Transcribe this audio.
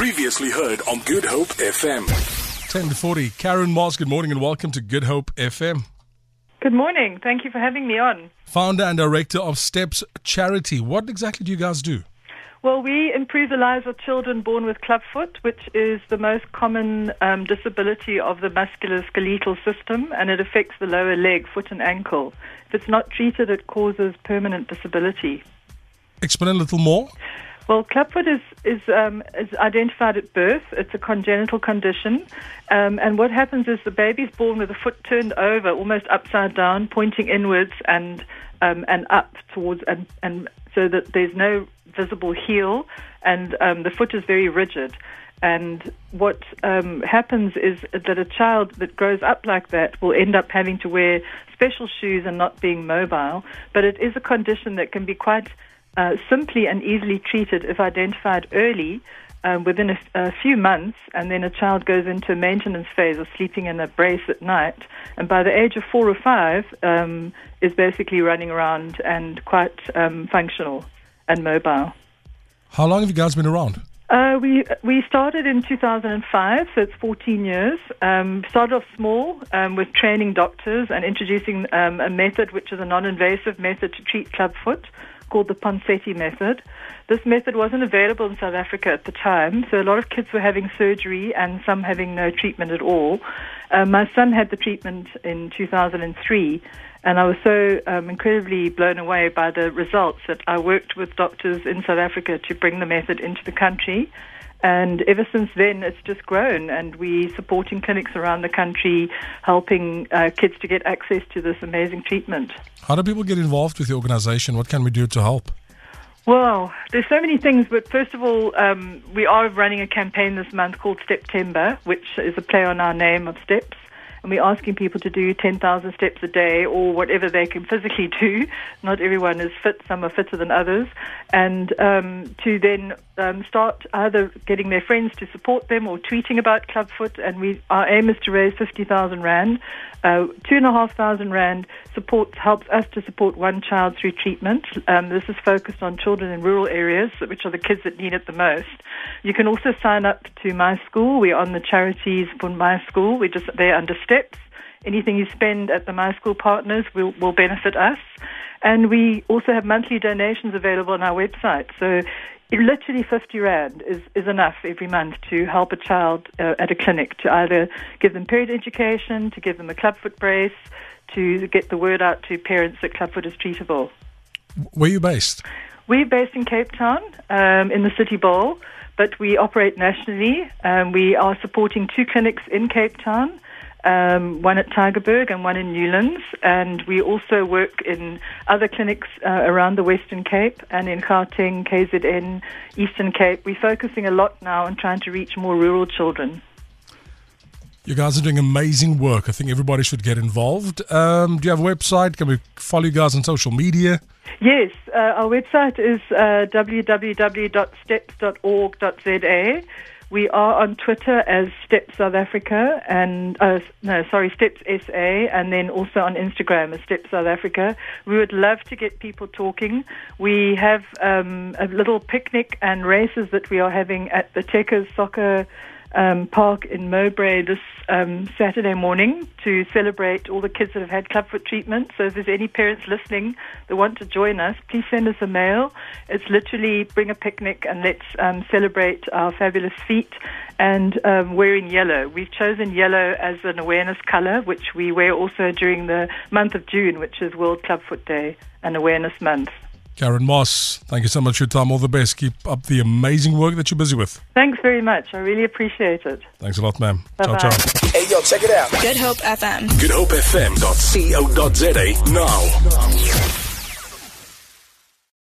Previously heard on Good Hope FM. 10 to 40. Karen Moss, good morning and welcome to Good Hope FM. Good morning. Thank you for having me on. Founder and director of Steps Charity. What exactly do you guys do? Well, we improve the lives of children born with clubfoot, which is the most common um, disability of the musculoskeletal system, and it affects the lower leg, foot, and ankle. If it's not treated, it causes permanent disability. Explain a little more. Well, clubfoot is is, um, is identified at birth. It's a congenital condition, um, and what happens is the baby's born with the foot turned over, almost upside down, pointing inwards and um, and up towards, and, and so that there's no visible heel, and um, the foot is very rigid. And what um, happens is that a child that grows up like that will end up having to wear special shoes and not being mobile. But it is a condition that can be quite uh, simply and easily treated if identified early. Um, within a, a, few months, and then a child goes into a maintenance phase of sleeping in a brace at night, and by the age of four or five, um, is basically running around and quite um, functional and mobile. How long have you guys been around? Uh, we we started in 2005, so it's 14 years. Um, started off small um, with training doctors and introducing um, a method which is a non-invasive method to treat clubfoot called the Ponseti method. This method wasn't available in South Africa at the time, so a lot of kids were having surgery and some having no treatment at all. Uh, my son had the treatment in 2003, and I was so um, incredibly blown away by the results that I worked with doctors in South Africa to bring the method into the country. And ever since then, it's just grown, and we're supporting clinics around the country, helping uh, kids to get access to this amazing treatment. How do people get involved with the organization? What can we do to help? Well, there's so many things, but first of all, um, we are running a campaign this month called STEPtember, which is a play on our name of Steps and we're asking people to do 10,000 steps a day or whatever they can physically do. Not everyone is fit, some are fitter than others, and um, to then um, start either getting their friends to support them or tweeting about Clubfoot. And we, our aim is to raise 50,000 Rand. Uh, two and a half thousand Rand supports, helps us to support one child through treatment. Um, this is focused on children in rural areas, which are the kids that need it the most. You can also sign up to My School. We're on the charities for My School. We're just there under steps. Anything you spend at the My School partners will, will benefit us. And we also have monthly donations available on our website. So literally 50 Rand is, is enough every month to help a child uh, at a clinic to either give them period education, to give them a clubfoot brace, to get the word out to parents that clubfoot is treatable. Where are you based? We're based in Cape Town, um, in the City Bowl, but we operate nationally. Um, we are supporting two clinics in Cape Town um, one at Tygerberg and one in Newlands. And we also work in other clinics uh, around the Western Cape and in Gauteng, KZN, Eastern Cape. We're focusing a lot now on trying to reach more rural children. You guys are doing amazing work. I think everybody should get involved. Um, do you have a website? Can we follow you guys on social media? Yes, uh, our website is uh, www.steps.org.za. We are on Twitter as Steps South Africa and uh, no, sorry, Steps SA, and then also on Instagram as Steps South Africa. We would love to get people talking. We have um, a little picnic and races that we are having at the Checkers Soccer um, Park in Mowbray this um, Saturday morning to celebrate all the kids that have had clubfoot treatment. So if there's any parents listening that want to join us, please send us a mail. It's literally bring a picnic and let's um, celebrate our fabulous feet and um, wearing yellow. We've chosen yellow as an awareness color, which we wear also during the month of June, which is World Clubfoot Day and Awareness Month. Karen Moss, thank you so much for your time. All the best. Keep up the amazing work that you're busy with. Thanks very much. I really appreciate it. Thanks a lot, ma'am. Bye-bye. Ciao, ciao. Hey, yo, check it out. Good Hope FM. Good Hope GoodHopeFM.co.za now.